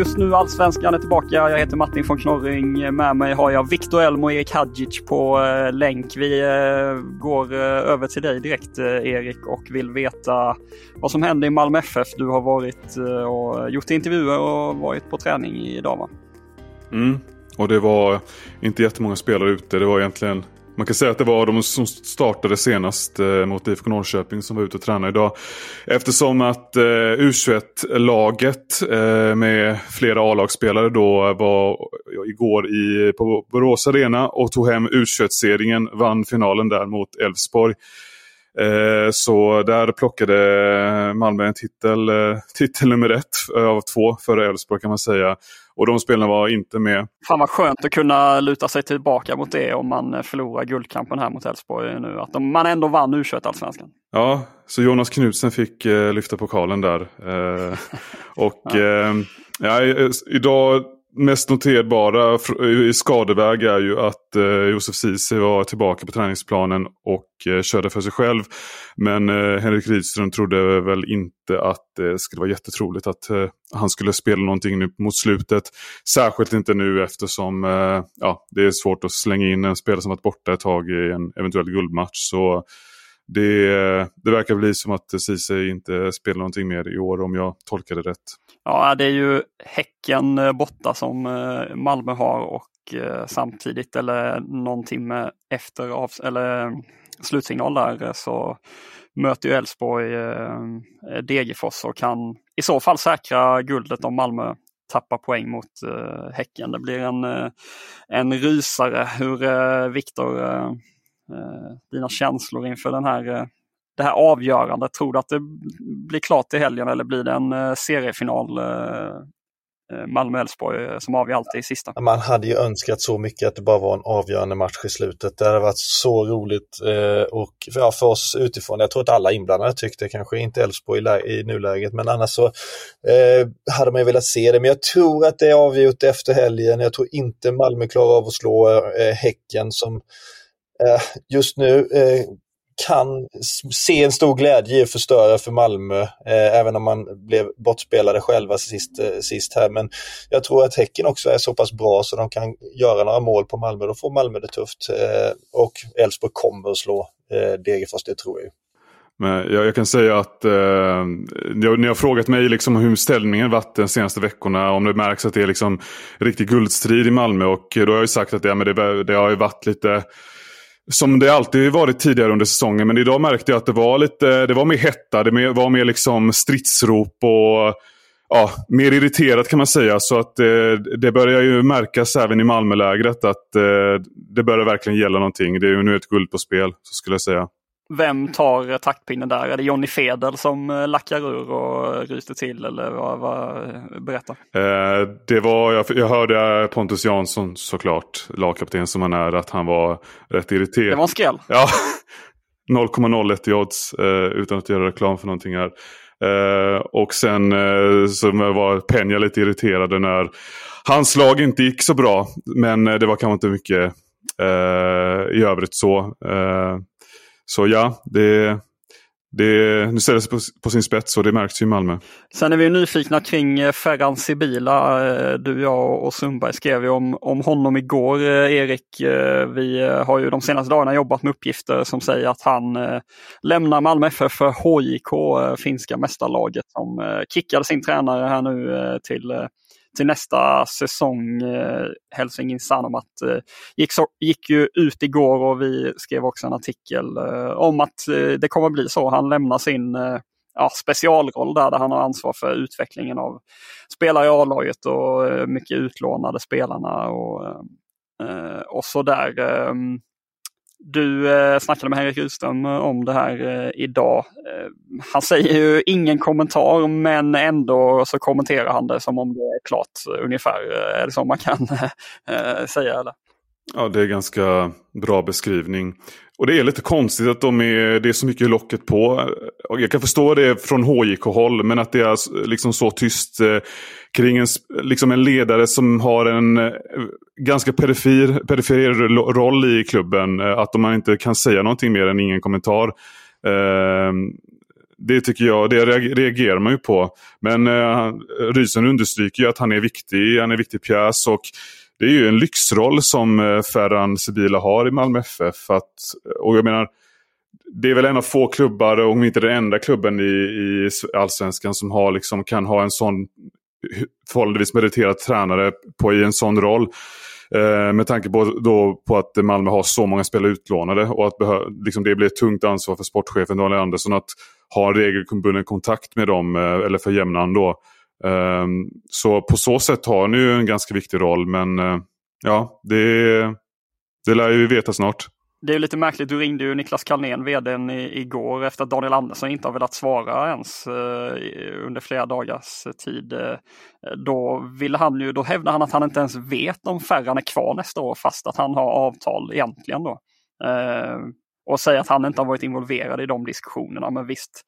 Just nu Allsvenskan är tillbaka. Jag heter Martin von Knorring. Med mig har jag Viktor Elm och Erik Hadjic på eh, länk. Vi eh, går eh, över till dig direkt eh, Erik och vill veta vad som händer i Malmö FF. Du har varit eh, och gjort intervjuer och varit på träning idag va? Mm. Och det var inte jättemånga spelare ute. Det var egentligen man kan säga att det var de som startade senast eh, mot IFK Norrköping som var ute och tränade idag. Eftersom att eh, U21-laget eh, med flera A-lagsspelare då var igår i, på Borås Arena och tog hem U21-serien, vann finalen där mot Elfsborg. Eh, så där plockade Malmö en titel, eh, titel nummer ett av två före Elfsborg kan man säga. Och de spelarna var inte med. Fan vad skönt att kunna luta sig tillbaka mot det om man förlorar guldkampen här mot Elfsborg nu. Att de, man ändå vann U21-allsvenskan. Ja, så Jonas Knutsen fick eh, lyfta pokalen där. Eh, och ja. Eh, ja, idag mest noterbara i skadeväg är ju att eh, Josef Ceesay var tillbaka på träningsplanen och eh, körde för sig själv. Men eh, Henrik Rydström trodde väl inte att eh, det skulle vara jättetroligt att eh, han skulle spela någonting nu mot slutet. Särskilt inte nu eftersom eh, ja, det är svårt att slänga in en spelare som varit borta ett tag i en eventuell guldmatch. Så det, det verkar bli som att Ceesay inte spelar någonting mer i år om jag tolkar det rätt. Ja, det är ju Häcken eh, borta som eh, Malmö har och eh, samtidigt eller någon timme efter av, eller slutsignal där så möter ju Elfsborg Degerfors och kan i så fall säkra guldet om Malmö tappar poäng mot Häcken. Det blir en, en rysare. Hur Viktor, Eh, dina känslor inför den här eh, det här avgörandet, Tror du att det blir klart till helgen eller blir det en eh, seriefinal Malmö-Elfsborg som avgör alltid i sista. Man hade ju önskat så mycket att det bara var en avgörande match i slutet. Det hade varit så roligt och för oss utifrån, jag tror att alla inblandade tyckte, kanske inte Elfsborg i, i nuläget, men annars så hade man ju velat se det. Men jag tror att det är avgjort efter helgen. Jag tror inte Malmö klarar av att slå Häcken som Eh, just nu eh, kan se en stor glädje i att förstöra för Malmö, eh, även om man blev bortspelade själva sist, eh, sist här. Men jag tror att Häcken också är så pass bra så de kan göra några mål på Malmö. Då får Malmö det tufft. Eh, och Elfsborg kommer att slå eh, Degerfors, det tror jag. Men jag, jag, kan säga att eh, ni, har, frågat mig liksom hur ställningen varit de senaste veckorna. Om det märks att det är liksom riktig guldstrid i Malmö. Och då har jag sagt att ja, men det, det har ju varit lite som det alltid varit tidigare under säsongen. Men idag märkte jag att det var lite det var mer hetta. Det var mer liksom stridsrop och ja, mer irriterat kan man säga. Så att eh, det börjar ju märkas även i Malmölägret att eh, det börjar verkligen gälla någonting. Det är ju nu ett guld på spel, så skulle jag säga. Vem tar taktpinnen där? Är det Jonny Fedel som eh, lackar ur och ryter till eller vad? vad berätta. Eh, det var, jag, jag hörde Pontus Jansson såklart, lagkapten som han är, att han var rätt irriterad. Det var en skräll. Ja, 0,01 i odds eh, utan att göra reklam för någonting här. Eh, och sen eh, så var Penja lite irriterade när hans lag inte gick så bra. Men eh, det var kanske inte mycket i övrigt så. Så ja, det, det, nu ställs det på, på, sin spets och det märks ju i Malmö. Sen är vi nyfikna kring eh, Ferran Sibila. Eh, du, jag och Sundberg skrev ju om, om honom igår, eh, Erik. Vi har ju de senaste dagarna jobbat med uppgifter som säger att han lämnar Malmö FF för HJK, finska mästarlaget som kickade sin tränare här nu till till nästa säsong. Eh, Helsingin Sanomat eh, gick, så, gick ju ut igår och vi skrev också en artikel eh, om att eh, det kommer bli så. Han lämnar sin eh, ja, specialroll där, där han har ansvar för utvecklingen av spelare i A-laget och eh, mycket utlånade spelarna och, och så där. Ehm, du eh, snackade med Henrik Rydström eh, om det här eh, idag. Eh, han säger ju ingen kommentar men ändå så kommenterar han det som om det är klart eh, ungefär. Eh, är det så man kan eh, säga? Eller? Ja, det är ganska bra beskrivning. Och det är lite konstigt att de är, det är så mycket locket på. Jag kan förstå det från HJK-håll, men att det är liksom så tyst eh, kring en, liksom en ledare som har en eh, ganska perifer, perifer roll i klubben. Eh, att man inte kan säga någonting mer än ingen kommentar. Eh, det tycker jag, det reagerar man ju på. Men eh, Rysen understryker ju att han är viktig, han är en viktig pjäs. och det är ju en lyxroll som eh, Ferran Sibila har i Malmö FF. Att, eh, och jag menar, det är väl en av få klubbar, om inte den enda klubben i, i allsvenskan som har, liksom, kan ha en sån förhållandevis meriterad tränare på, i en sån roll. Eh, med tanke på, då, på att Malmö har så många spelare utlånade och att liksom det blir ett tungt ansvar för sportchefen Daniel Andersson att ha regelbunden kontakt med dem, eh, eller för jämnan då. Ehm, så på så sätt har han ju en ganska viktig roll men eh, ja, det, det lär vi veta snart. Det är lite märkligt, du ringde ju Niklas Kalnén, vdn, igår efter att Daniel Andersson inte har velat svara ens eh, under flera dagars eh, tid. Då, vill han ju, då hävdar han att han inte ens vet om Ferran är kvar nästa år fast att han har avtal egentligen. Då. Ehm, och säger att han inte har varit involverad i de diskussionerna. Men visst,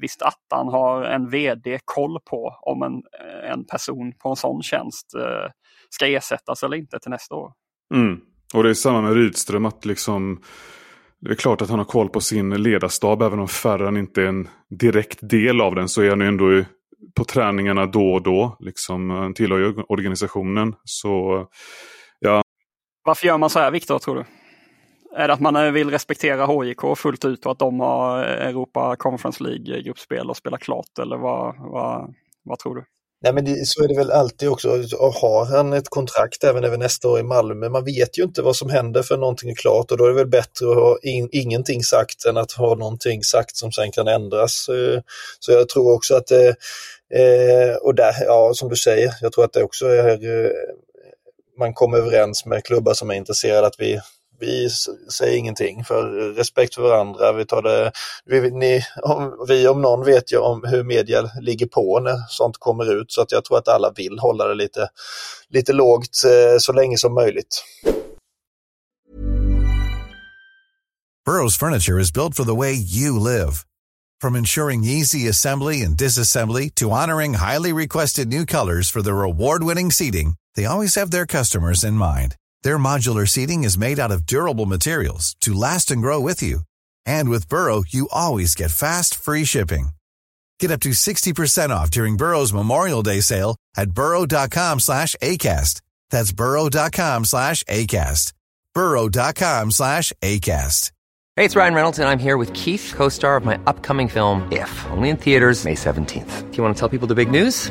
visst attan har en vd koll på om en, en person på en sån tjänst eh, ska ersättas eller inte till nästa år. Mm. Och det är samma med Rydström att liksom det är klart att han har koll på sin ledarstab även om Ferran inte är en direkt del av den så är han ju ändå på träningarna då och då. Liksom, han tillhör ju organisationen. Så ja. Varför gör man så här Viktor tror du? Är det att man eh, vill respektera HJK fullt ut och att de har eh, Europa Conference League-gruppspel och spelar klart? Eller vad, vad, vad tror du? Nej men det, så är det väl alltid också. Har han ett kontrakt även över nästa år i Malmö? Man vet ju inte vad som händer för någonting är klart och då är det väl bättre att ha in, ingenting sagt än att ha någonting sagt som sen kan ändras. Eh, så jag tror också att det, eh, och där, ja som du säger, jag tror att det också är man kommer överens med klubbar som är intresserade att vi vi säger ingenting för respekt för varandra. Vi, tar det, vi, ni, om, vi om någon vet ju om hur media ligger på när sånt kommer ut så att jag tror att alla vill hålla det lite, lite lågt eh, så länge som möjligt. Burrows furniture is built for the way you live. From ensuring easy assembly and disassembly to honoring highly requested new colors for their award-winning seating, they always have their customers in mind. Their modular seating is made out of durable materials to last and grow with you. And with Burrow, you always get fast, free shipping. Get up to 60% off during Burrow's Memorial Day sale at burrow.com slash ACAST. That's burrow.com slash ACAST. burrow.com slash ACAST. Hey, it's Ryan Reynolds, and I'm here with Keith, co-star of my upcoming film, If, only in theaters May 17th. Do you want to tell people the big news?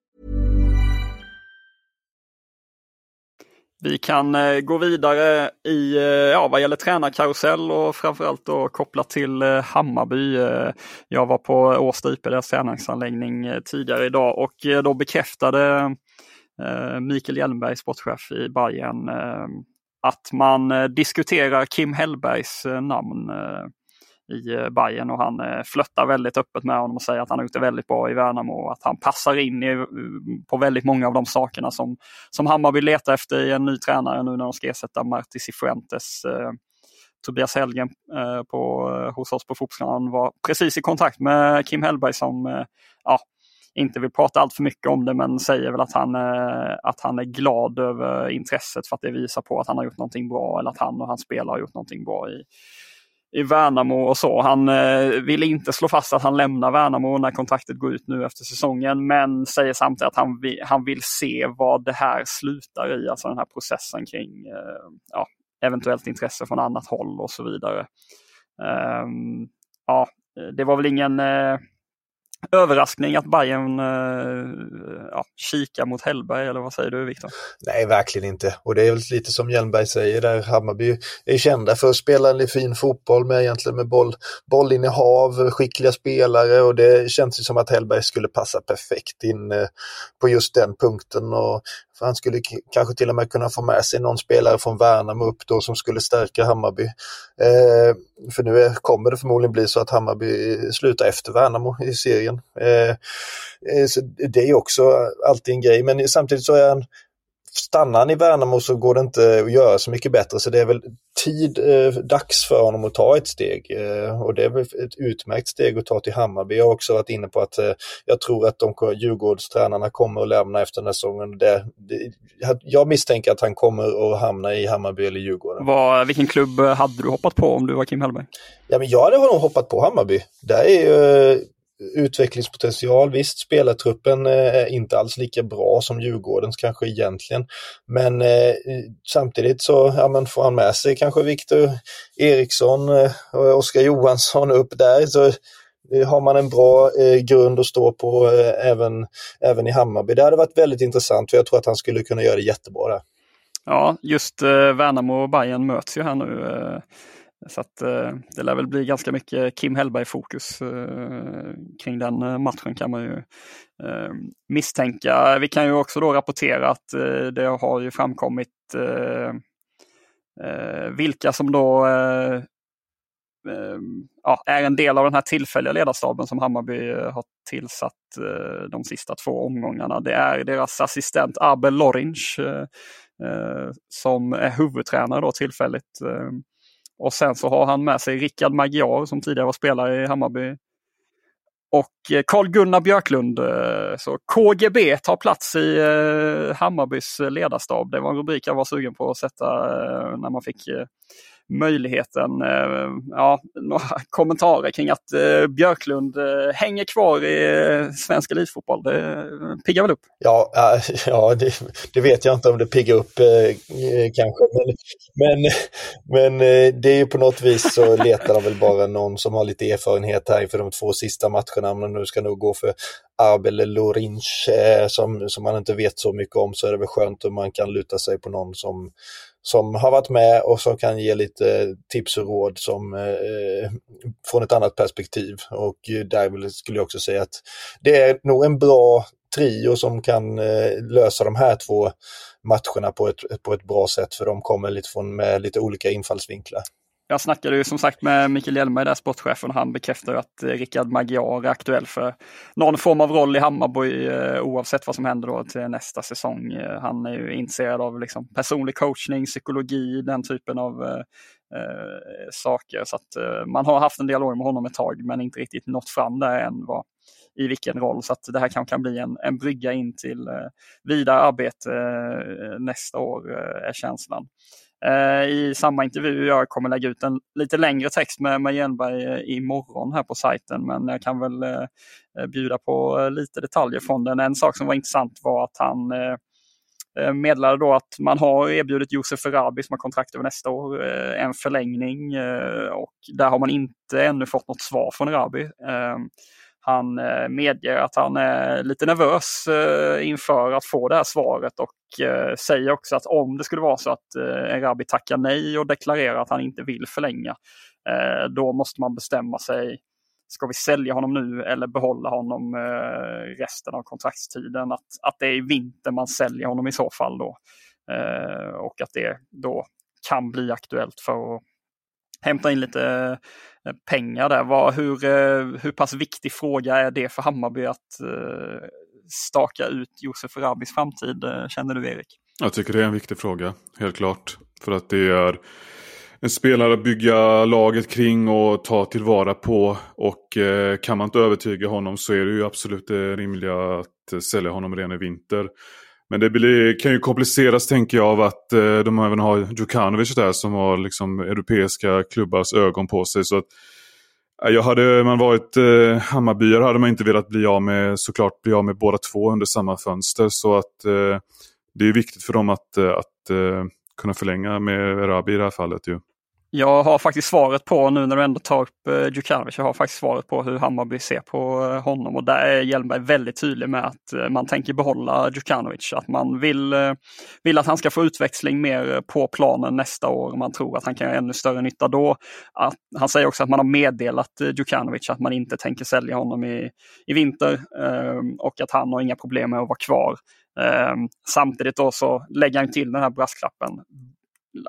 Vi kan eh, gå vidare i eh, ja, vad gäller tränarkarusell och framförallt då kopplat till eh, Hammarby. Jag var på Årsta IP, deras träningsanläggning tidigare idag och då bekräftade Mikael Hjelmberg, sportchef i Bayern, att man diskuterar Kim Hellbergs namn i eh, Bayern och han eh, flöttar väldigt öppet med honom och säger att han har gjort det väldigt bra i Värnamo och att han passar in i, eh, på väldigt många av de sakerna som, som Hammarby letar efter i en ny tränare nu när de ska ersätta Marti Cifuentes. Eh, Tobias Helgen eh, på, hos oss på Fotbollskanalen var precis i kontakt med Kim Hellberg som eh, ja, inte vill prata allt för mycket om det men säger väl att han, eh, att han är glad över intresset för att det visar på att han har gjort någonting bra eller att han och hans spelare har gjort någonting bra i, i Värnamo och så. Han eh, vill inte slå fast att han lämnar Värnamo när kontraktet går ut nu efter säsongen men säger samtidigt att han, vill, han vill se vad det här slutar i, alltså den här processen kring eh, ja, eventuellt intresse från annat håll och så vidare. Um, ja, det var väl ingen eh, överraskning att Bayern eh, ja, kikar mot Hellberg, eller vad säger du Viktor? Nej, verkligen inte. Och det är väl lite som Hjelmberg säger där, Hammarby är kända för att spela en fin fotboll med egentligen med boll, bollinnehav, skickliga spelare och det känns ju som att Hellberg skulle passa perfekt in eh, på just den punkten. Och för han skulle kanske till och med kunna få med sig någon spelare från Värnamo upp då som skulle stärka Hammarby. Eh, för nu är, kommer det förmodligen bli så att Hammarby slutar efter Värnamo i serien. Eh, eh så det är också alltid en grej, men samtidigt så är han stannar han i Värnamo så går det inte att göra så mycket bättre så det är väl tid, eh, dags för honom att ta ett steg eh, och det är väl ett utmärkt steg att ta till Hammarby. Jag har också varit inne på att eh, jag tror att de Djurgårdstränarna kommer att lämna efter den här säsongen. Det, det, jag misstänker att han kommer att hamna i Hammarby eller Djurgården. Var, vilken klubb hade du hoppat på om du var Kim Hellberg? Ja, men jag hade nog hoppat på Hammarby. Där är ju utvecklingspotential. Visst, spelartruppen eh, är inte alls lika bra som Djurgårdens kanske egentligen. Men eh, samtidigt så ja, men får han med sig kanske Viktor Eriksson eh, och Oskar Johansson upp där. Så eh, har man en bra eh, grund att stå på eh, även, även i Hammarby. Det hade varit väldigt intressant för jag tror att han skulle kunna göra det jättebra där. Ja, just eh, Värnamo och Bayern möts ju här nu. Eh, så att, eh, det lär väl bli ganska mycket Kim Hellberg-fokus eh, kring den eh, matchen kan man ju eh, misstänka. Vi kan ju också då rapportera att eh, det har ju framkommit eh, eh vilka som då eh, ja, är en del av den här tillfälliga ledarstaben som Hammarby har tillsatt de sista två omgångarna. Det är deras assistent Abel Lorinch som är huvudtränare då tillfälligt. Och sen så har han med sig Rickard Magyar som tidigare var spelare i Hammarby. Och eh, Carl-Gunnar Björklund. Eh, så KGB tar plats i eh, Hammarbys ledarstab. Det var en rubrik jag var sugen på att sätta eh, när man fick möjligheten. Eh, ja, några kommentarer kring att eh, Björklund eh, hänger kvar i svensk elitfotboll. Det piggar väl upp? Ja, ja det, det, vet jag inte om det piggar upp kanske. Men, men, men det är ju på något vis så letar de väl bara någon som har lite erfarenhet här inför de två sista matcherna. Men nu ska nog gå för Abel Lorinch som, som man inte vet så mycket om så är det väl skönt om man kan luta sig på någon som som har varit med och som kan ge lite tips och råd som, eh, eh från ett annat perspektiv. Och eh, där skulle jag också säga att det är nog en bra trio som kan eh, lösa de här två matcherna på ett, på ett bra sätt för de kommer lite från med lite olika infallsvinklar. Jag snackade ju som sagt med Mikael Hjelmberg, där sportchefen, och han bekräftar att eh, Rickard Magyar är aktuell för någon form av roll i Hammarby eh, oavsett vad som händer då till nästa säsong. Eh, han är ju intresserad av liksom personlig coachning, psykologi, den typen av eh, saker. Så att eh, man har haft en dialog med honom ett tag men inte riktigt nått fram där än vad, i vilken roll. Så att det här kan, kan bli en, en brygga in till eh, vidare arbete nästa år är känslan. Eh, I samma intervju. Jag kommer lägga ut en lite längre text med, med Hjelmberg eh, imorgon här på sajten men jag kan väl eh, eh bjuda på lite detaljer från den. En sak som var intressant var att han meddelade då att man har erbjudit Josef Ferrabi som har kontrakt över nästa år en förlängning och där har man inte ännu fått något svar från Rabi. Han eh, medger att han är lite nervös eh, inför att få det här svaret och eh, säger också att om det skulle vara så att Erabi tackar nej och deklarerar att han inte vill förlänga, då måste man bestämma sig. Ska vi sälja honom nu eller behålla honom resten av kontraktstiden? Att, att det är i vinter man säljer honom i så fall då. Och att det då kan bli aktuellt för att hämta in lite eh, pengar där. Vad, hur, eh, hur pass viktig fråga är det för Hammarby att eh, staka ut Josef Rabis framtid, känner du Erik? Jag tycker det är en viktig fråga, helt klart. För att det är en spelare att bygga laget kring och ta tillvara på. Och eh, kan man inte övertyga honom så är det ju absolut det rimliga att sälja honom redan i vinter. Men det blir, kan ju kompliceras tänker jag av att eh, de även har Djukanovic där som har liksom europeiska klubbars ögon på sig. Så att, jag hade man varit eh, Hammarbyare hade man inte velat bli av med såklart bli av med båda två under samma fönster. Så att eh, det är viktigt för dem att, eh, att eh, kunna förlänga med Rabi i det här fallet. Ju. Jag har faktiskt svaret på, nu när du ändå tar upp eh, Djukanovic, jag har faktiskt svaret på hur Hammarby ser på eh, honom och där är Hjelmberg väldigt tydlig med att eh, man tänker behålla Djukanovic. Att man vill, eh, vill att han ska få utväxling mer eh, på planen nästa år. Man tror att han kan göra ännu större nytta då. Att, han säger också att man har meddelat eh, Djukanovic att man inte tänker sälja honom i, i vinter ehm, och att han har inga problem med att vara kvar. Ehm, samtidigt då så lägger han till den här brasklappen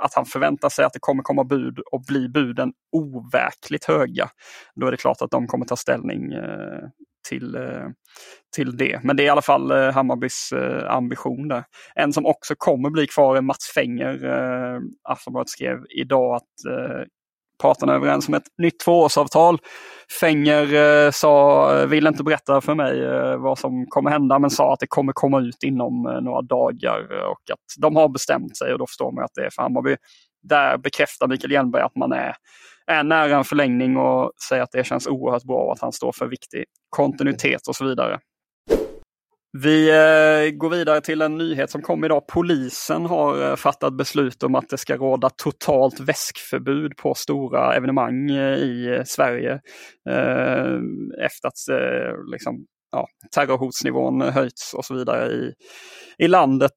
att han förväntar sig att det kommer komma bud och bli buden overkligt höga. Då är det klart att de kommer ta ställning eh, till, eh, till det. Men det är i alla fall eh, Hammarbys ambition där. En som också kommer bli kvar är Mats Fenger. Aftonbladet skrev idag att parterna överens om ett nytt tvåårsavtal. Fenger eh, sa, eh, vill inte berätta för mig eh, vad som kommer hända men sa att det kommer komma ut inom eh, några dagar eh, och att de har bestämt sig och då förstår man att det är för Hammarby. Där bekräftar Mikael Hjelmberg att man är, är nära en förlängning och säger att det känns oerhört bra och att han står för viktig kontinuitet och så vidare. Vi eh, går vidare till en nyhet som kom idag. Polisen har eh, fattat beslut om att det ska råda totalt väskförbud på stora evenemang eh, i Sverige. Efter att liksom, ja, terrorhotsnivån höjts och så vidare i, i landet.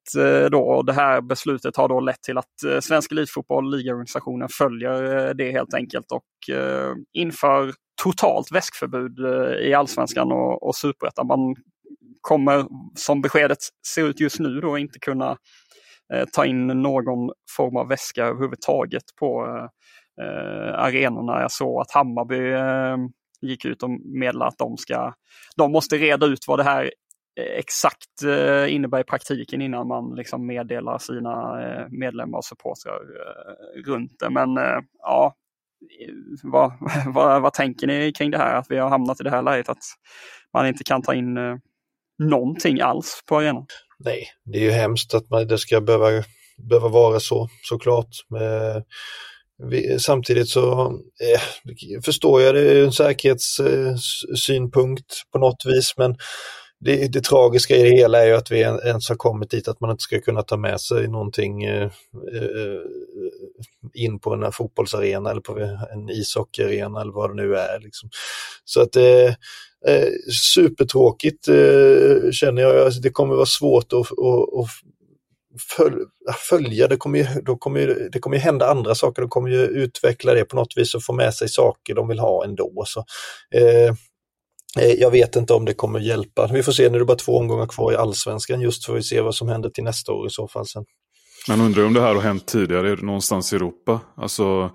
Då. Det här beslutet har då lett till att Svensk Elitfotboll, ligaorganisationen, följer det helt enkelt och inför totalt väskförbud i allsvenskan och, och superettan. Man kommer som beskedet ser ut just nu då inte kunna eh, ta in någon form av väska överhuvudtaget på eh, eh, arenorna. Jag såg att Hammarby eh, gick ut och meddelade att de ska, de måste reda ut vad det här eh, exakt eh, innebär i praktiken innan man liksom meddelar sina eh, medlemmar och supportrar eh, runt det. Men ja, vad, vad, vad tänker ni kring det här? Att vi har hamnat i det här läget att man inte kan ta in någonting alls på arenan. Nej, det är ju hemskt att man, det ska behöva, behöva vara så såklart. Men, vi, samtidigt så eh, förstår jag det ur en säkerhetssynpunkt eh, på något vis men det, det, tragiska i det hela är ju att vi ens har kommit dit att man inte ska kunna ta med sig någonting eh, eh in på en fotbollsarena eller på en ishockeyarena eller vad det nu är. Liksom. Så att eh, Eh, supertråkigt eh, känner jag. Alltså, det kommer vara svårt att, att, att följa. Det kommer, ju, då kommer det kommer ju hända andra saker. De kommer ju utveckla det på något vis och få med sig saker de vill ha ändå. Så, eh, eh, jag vet inte om det kommer hjälpa. Vi får se, nu är det bara två omgångar kvar i allsvenskan just för att se vad som händer till nästa år i så fall. Sen. Man undrar om det här har hänt tidigare någonstans i Europa. Alltså,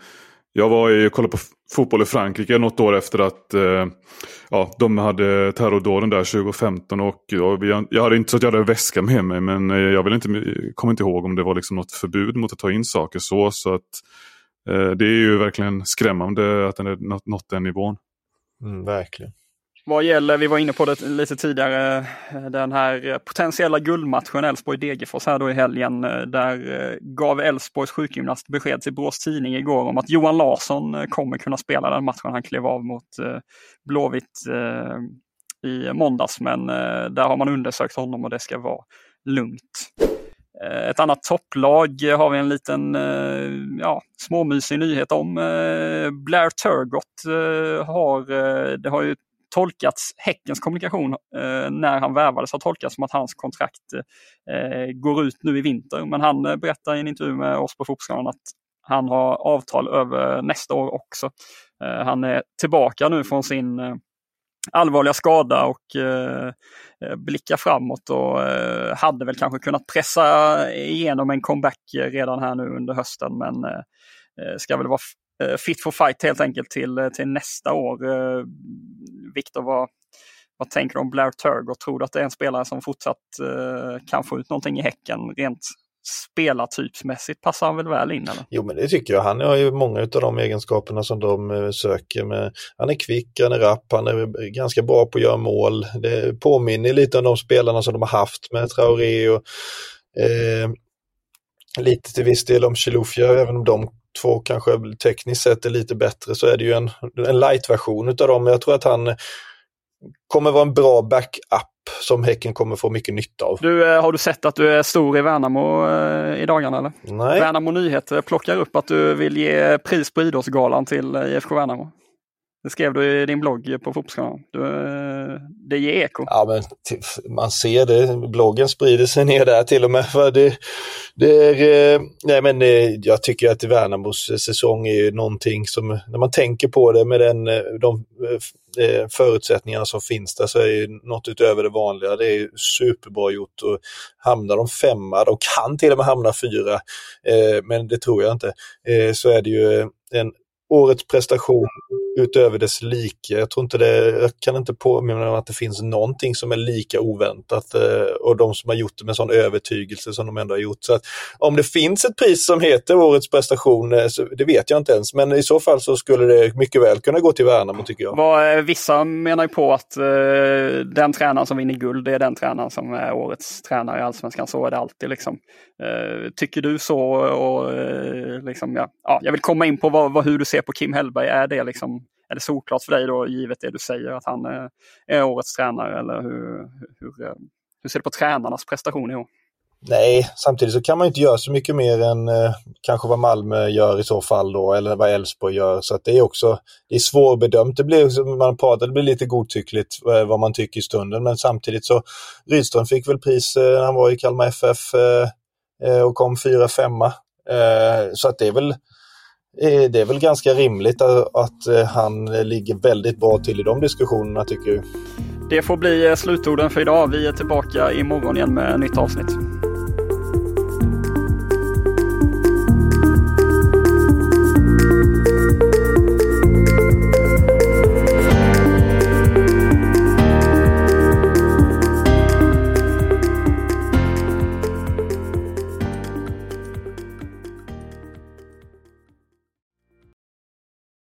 jag var och kollade på fotboll i Frankrike något år efter att eh, ja, de hade terrordåden där 2015. Och, och jag hade inte så att jag hade väska med mig men eh, jag vill inte, kommer inte ihåg om det var liksom något förbud mot att ta in saker så. så att, eh, det är ju verkligen skrämmande att den har nått den nivån. Mm, verkligen. Vad gäller, vi var inne på det lite tidigare, eh, den här eh, potentiella guldmatchen Elfsborg-Degerfors här då i helgen. Eh, där gav Elfsborgs sjukgymnast besked till Brås Tidning igår om att Johan Larsson kommer kunna spela den matchen. Han klev av mot Blåvitt i måndags men där har man undersökt honom och det ska vara lugnt. Ett annat topplag har vi en liten ja, småmysig nyhet om. Blair Turgott har, det har ju tolkats, Häckens kommunikation eh, när han värvades har tolkats som att hans kontrakt eh, går ut nu i vinter. Men han eh, berättar i en intervju med oss på Fotbollskanalen att han har avtal över nästa år också. Eh, han är tillbaka nu från sin eh, allvarliga skada och eh, eh blickar framåt och eh, hade väl kanske kunnat pressa igenom en comeback redan här nu under hösten men eh, ska väl vara Eh, fit for fight helt enkelt till, eh, till nästa år. Eh, Viktor, vad, vad tänker du om Blair Turgott? Tror du att det är en spelare som fortsatt kan få ut någonting i Häcken rent spelartypsmässigt passar han väl väl in? Eller? Jo men det tycker jag. Han har ju många av de egenskaperna som de söker. Med. Han är kvick, han är rapp, han är ganska bra på att göra mål. Det påminner lite om de spelarna som de har haft med Traoré och eh, lite till viss del om Chilufya, även om de två kanske tekniskt sett är lite bättre så är det ju en, en light-version av dem. Jag tror att han kommer vara en bra backup som Häcken kommer få mycket nytta av. Du, eh, har du sett att du är stor i Värnamo eh, i dagarna? Eller? Nej. Värnamo Nyheter plockar upp att du vill ge pris på Idrottsgalan till eh, IFK Värnamo. Det skrev du i din blogg på Fotbollskanalen. Eh, det ger eko. Ja, men man ser det. Bloggen sprider sig ner där till och med. För det, det är, eh, nej men eh, jag tycker att Värnamos säsong är ju någonting som, när man tänker på det med den, de förutsättningarna som finns där så är det något utöver det vanliga. Det är superbra gjort och hamnar de femma, de kan till och med hamna fyra, men det tror jag inte, så är det ju en årets prestation utöver dess like. Jag tror inte det, jag kan inte påminna mig om att det finns någonting som är lika oväntat eh, och de som har gjort det med sån övertygelse som de ändå har gjort. Så att om det finns ett pris som heter årets prestation, eh, så, det vet jag inte ens, men i så fall så skulle det mycket väl kunna gå till Värnamo tycker jag. Vad, eh, vissa menar ju på att eh, den tränaren som vinner guld, det är den tränaren som är årets tränare i Allsvenskan. Så är det alltid liksom. Eh, tycker du så? Och, eh, liksom, ja, ja, jag vill komma in på vad, vad, hur du ser på Kim Hellberg. Är det, liksom, är det solklart för dig då, givet det du säger, att han är, är årets tränare? Eller hur, hur, hur ser du på tränarnas prestation i år? Nej, samtidigt så kan man inte göra så mycket mer än eh, kanske vad Malmö gör i så fall då, eller vad Elfsborg gör. Så att det är också det är svårbedömt. Det blir, liksom, man pratar, det blir lite godtyckligt eh, vad man tycker i stunden, men samtidigt så Rydström fick väl pris när han var i Kalmar FF Eh, Eh, och kom fyra, femma. Eh, så att det är väl eh, det är väl ganska rimligt att eh, han ligger väldigt bra till i de diskussionerna tycker jag. Det får bli slutorden för idag. Vi är tillbaka imorgon igen med nytt avsnitt.